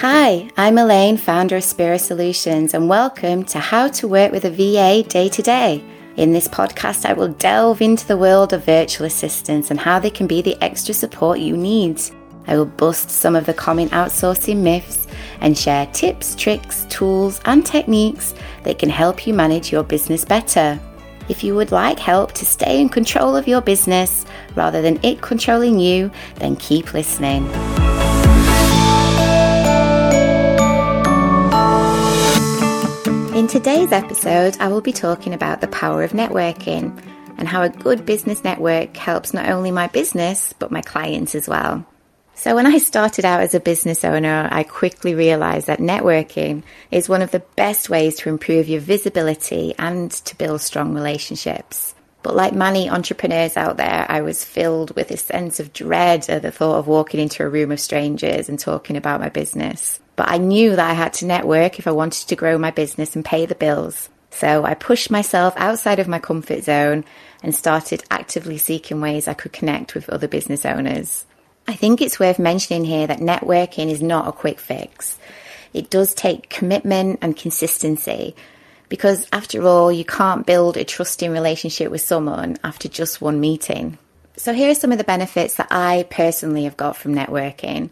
Hi, I'm Elaine, founder of Spirit Solutions, and welcome to How to Work with a VA Day to Day. In this podcast, I will delve into the world of virtual assistants and how they can be the extra support you need. I will bust some of the common outsourcing myths and share tips, tricks, tools, and techniques that can help you manage your business better. If you would like help to stay in control of your business rather than it controlling you, then keep listening. In today's episode, I will be talking about the power of networking and how a good business network helps not only my business, but my clients as well. So, when I started out as a business owner, I quickly realized that networking is one of the best ways to improve your visibility and to build strong relationships. But like many entrepreneurs out there, I was filled with a sense of dread at the thought of walking into a room of strangers and talking about my business. But I knew that I had to network if I wanted to grow my business and pay the bills. So I pushed myself outside of my comfort zone and started actively seeking ways I could connect with other business owners. I think it's worth mentioning here that networking is not a quick fix. It does take commitment and consistency because after all, you can't build a trusting relationship with someone after just one meeting. So here are some of the benefits that I personally have got from networking.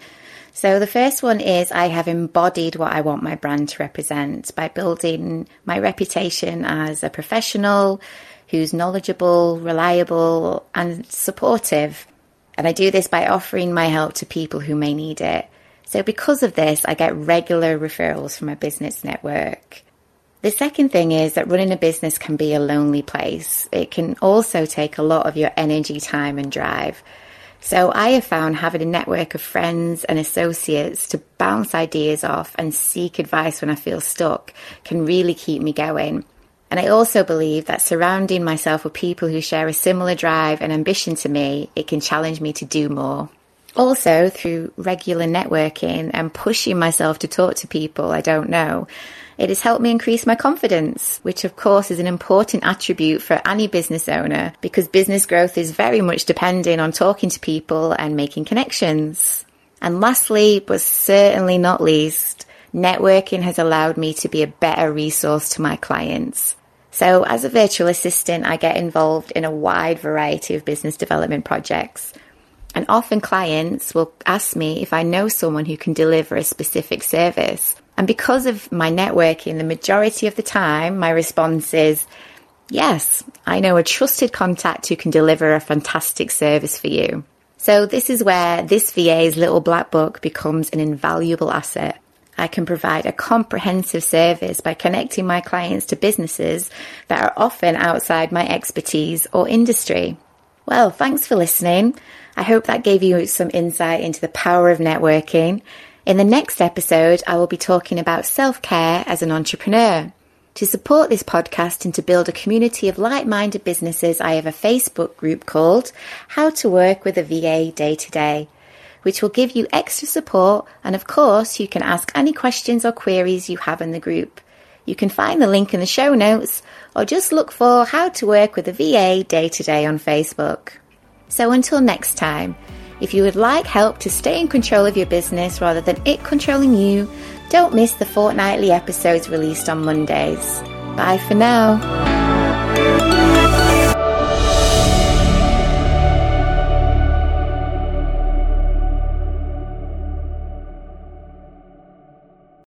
So the first one is I have embodied what I want my brand to represent by building my reputation as a professional who's knowledgeable, reliable, and supportive. And I do this by offering my help to people who may need it. So because of this, I get regular referrals from my business network. The second thing is that running a business can be a lonely place. It can also take a lot of your energy, time, and drive. So I have found having a network of friends and associates to bounce ideas off and seek advice when I feel stuck can really keep me going. And I also believe that surrounding myself with people who share a similar drive and ambition to me, it can challenge me to do more. Also, through regular networking and pushing myself to talk to people I don't know, it has helped me increase my confidence, which of course is an important attribute for any business owner because business growth is very much depending on talking to people and making connections. And lastly, but certainly not least, networking has allowed me to be a better resource to my clients. So as a virtual assistant, I get involved in a wide variety of business development projects. And often clients will ask me if I know someone who can deliver a specific service. And because of my networking, the majority of the time, my response is, yes, I know a trusted contact who can deliver a fantastic service for you. So this is where this VA's little black book becomes an invaluable asset. I can provide a comprehensive service by connecting my clients to businesses that are often outside my expertise or industry. Well, thanks for listening. I hope that gave you some insight into the power of networking in the next episode, I will be talking about self care as an entrepreneur. To support this podcast and to build a community of like minded businesses, I have a Facebook group called How to Work with a VA Day to Day, which will give you extra support. And of course, you can ask any questions or queries you have in the group. You can find the link in the show notes or just look for How to Work with a VA Day to Day on Facebook. So until next time, if you would like help to stay in control of your business rather than it controlling you, don't miss the fortnightly episodes released on Mondays. Bye for now.